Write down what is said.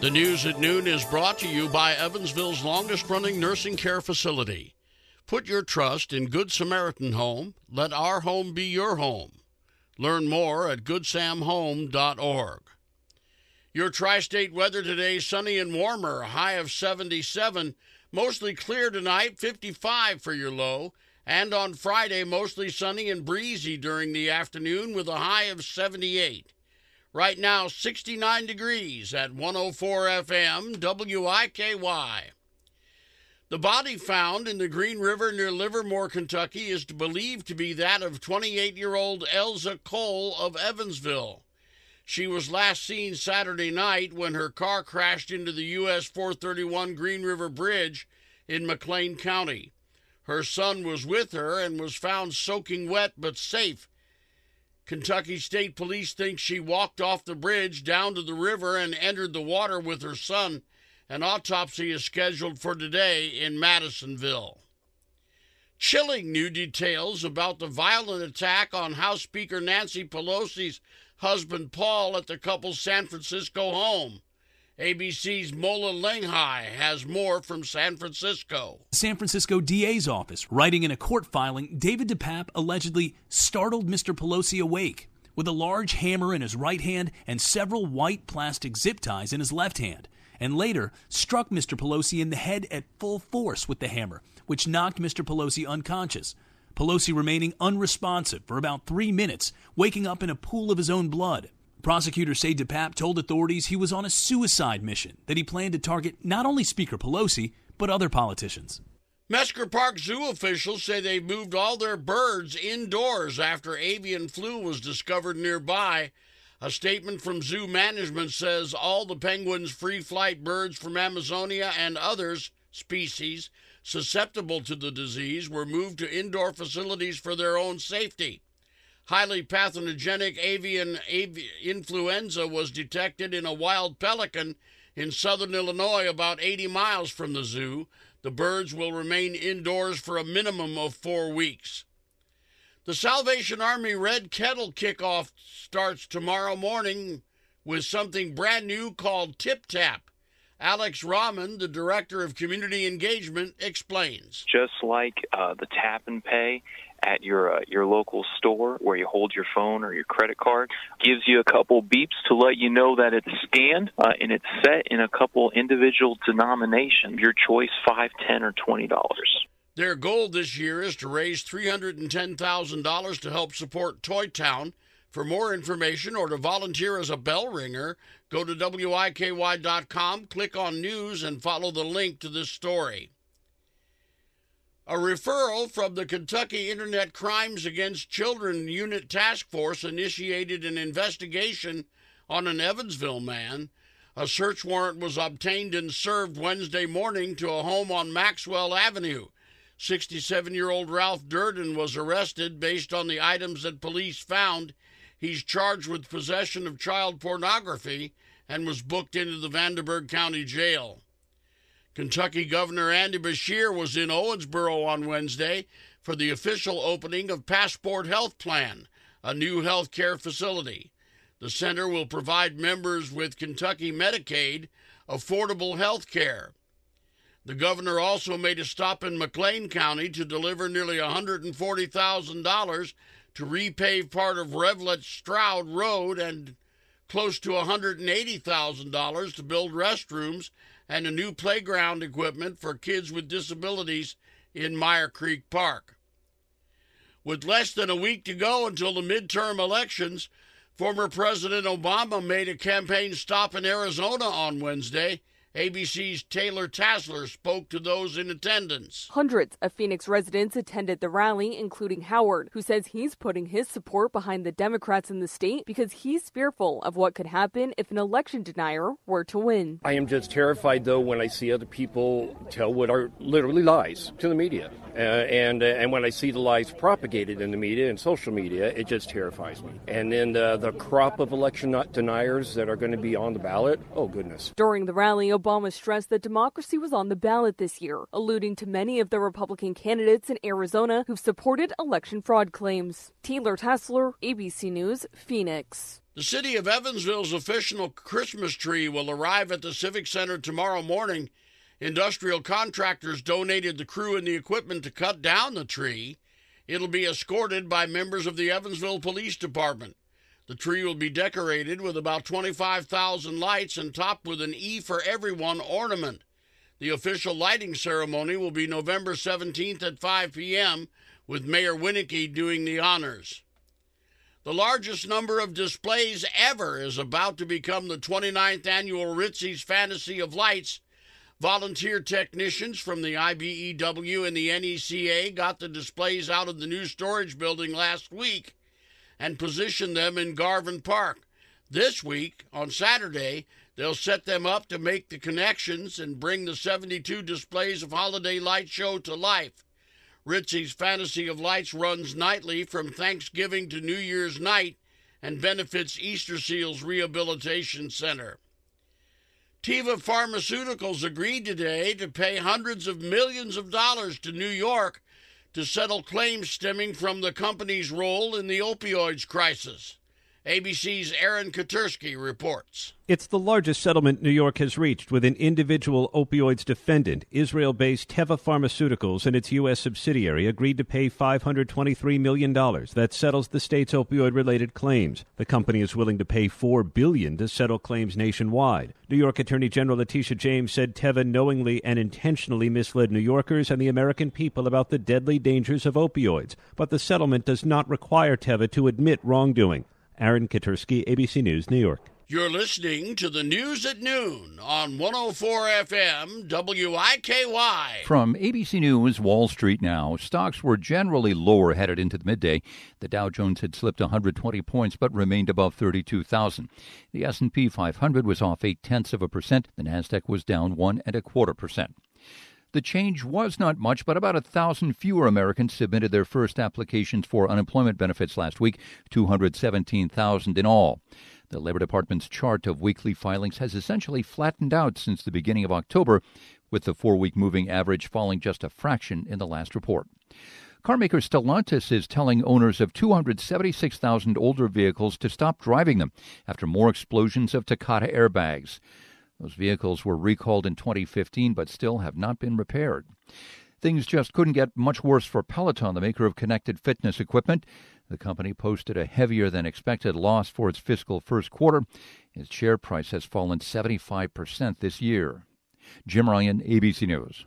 The news at noon is brought to you by Evansville's longest running nursing care facility. Put your trust in Good Samaritan Home. Let our home be your home. Learn more at goodsamhome.org. Your tri state weather today sunny and warmer, high of 77. Mostly clear tonight, 55 for your low. And on Friday, mostly sunny and breezy during the afternoon with a high of 78. Right now, 69 degrees at 104 FM WIKY. The body found in the Green River near Livermore, Kentucky, is believed to be that of 28 year old Elza Cole of Evansville. She was last seen Saturday night when her car crashed into the US 431 Green River Bridge in McLean County. Her son was with her and was found soaking wet but safe Kentucky State Police think she walked off the bridge down to the river and entered the water with her son. An autopsy is scheduled for today in Madisonville. Chilling new details about the violent attack on House Speaker Nancy Pelosi's husband Paul at the couple's San Francisco home. ABC's Mola Lenghi has more from San Francisco. San Francisco DA's office, writing in a court filing, David DePape allegedly startled Mr. Pelosi awake with a large hammer in his right hand and several white plastic zip ties in his left hand, and later struck Mr. Pelosi in the head at full force with the hammer, which knocked Mr. Pelosi unconscious. Pelosi remaining unresponsive for about three minutes, waking up in a pool of his own blood. Prosecutors say DePape told authorities he was on a suicide mission, that he planned to target not only Speaker Pelosi, but other politicians. Mesker Park Zoo officials say they moved all their birds indoors after avian flu was discovered nearby. A statement from zoo management says all the penguins' free flight birds from Amazonia and others species susceptible to the disease were moved to indoor facilities for their own safety. Highly pathogenic avian avi- influenza was detected in a wild pelican in southern Illinois, about 80 miles from the zoo. The birds will remain indoors for a minimum of four weeks. The Salvation Army Red Kettle kickoff starts tomorrow morning with something brand new called Tip Tap. Alex Rahman, the Director of Community Engagement, explains. Just like uh, the tap and pay at your uh, your local store where you hold your phone or your credit card gives you a couple beeps to let you know that it's scanned uh, and it's set in a couple individual denominations your choice 5 10 or 20 dollars their goal this year is to raise $310,000 to help support Toy Town. For more information or to volunteer as a bell ringer, go to WIKY.com, click on news, and follow the link to this story. A referral from the Kentucky Internet Crimes Against Children Unit Task Force initiated an investigation on an Evansville man. A search warrant was obtained and served Wednesday morning to a home on Maxwell Avenue. 67 year old Ralph Durden was arrested based on the items that police found. He's charged with possession of child pornography and was booked into the Vanderburgh County Jail. Kentucky Governor Andy Beshear was in Owensboro on Wednesday for the official opening of Passport Health Plan, a new health care facility. The center will provide members with Kentucky Medicaid affordable health care. The governor also made a stop in McLean County to deliver nearly $140,000 to repave part of Revelett Stroud Road and close to $180,000 to build restrooms and a new playground equipment for kids with disabilities in Meyer Creek Park. With less than a week to go until the midterm elections, former President Obama made a campaign stop in Arizona on Wednesday ABC's Taylor Tasler spoke to those in attendance. Hundreds of Phoenix residents attended the rally, including Howard, who says he's putting his support behind the Democrats in the state because he's fearful of what could happen if an election denier were to win. I am just terrified, though, when I see other people tell what are literally lies to the media. Uh, and, uh, and when I see the lies propagated in the media and social media, it just terrifies me. And then uh, the crop of election deniers that are going to be on the ballot, oh, goodness. During the rally, Obama stressed that democracy was on the ballot this year, alluding to many of the Republican candidates in Arizona who've supported election fraud claims. Taylor Tasler, ABC News, Phoenix. The city of Evansville's official Christmas tree will arrive at the Civic Center tomorrow morning. Industrial contractors donated the crew and the equipment to cut down the tree. It'll be escorted by members of the Evansville Police Department. The tree will be decorated with about 25,000 lights and topped with an E for Everyone ornament. The official lighting ceremony will be November 17th at 5 p.m., with Mayor Winnecke doing the honors. The largest number of displays ever is about to become the 29th annual Ritzy's Fantasy of Lights. Volunteer technicians from the IBEW and the NECA got the displays out of the new storage building last week and position them in Garvin Park. This week, on Saturday, they'll set them up to make the connections and bring the 72 displays of Holiday Light Show to life. Ritzy's Fantasy of Lights runs nightly from Thanksgiving to New Year's night and benefits Easter Seals Rehabilitation Center. Teva Pharmaceuticals agreed today to pay hundreds of millions of dollars to New York to settle claims stemming from the company's role in the opioids crisis. ABC's Aaron Katersky reports. It's the largest settlement New York has reached with an individual opioids defendant. Israel based Teva Pharmaceuticals and its U.S. subsidiary agreed to pay $523 million. That settles the state's opioid related claims. The company is willing to pay 4 billion to settle claims nationwide. New York Attorney General Letitia James said Teva knowingly and intentionally misled New Yorkers and the American people about the deadly dangers of opioids. But the settlement does not require Teva to admit wrongdoing. Aaron Katersky, ABC News, New York. You're listening to the news at noon on 104 FM WIKY. From ABC News, Wall Street now. Stocks were generally lower headed into the midday. The Dow Jones had slipped 120 points but remained above 32,000. The S&P 500 was off eight tenths of a percent. The Nasdaq was down one and a quarter percent. The change was not much, but about a thousand fewer Americans submitted their first applications for unemployment benefits last week, 217,000 in all. The Labor Department's chart of weekly filings has essentially flattened out since the beginning of October, with the four week moving average falling just a fraction in the last report. Carmaker Stellantis is telling owners of 276,000 older vehicles to stop driving them after more explosions of Takata airbags. Those vehicles were recalled in 2015 but still have not been repaired. Things just couldn't get much worse for Peloton, the maker of connected fitness equipment. The company posted a heavier than expected loss for its fiscal first quarter. Its share price has fallen 75% this year. Jim Ryan, ABC News.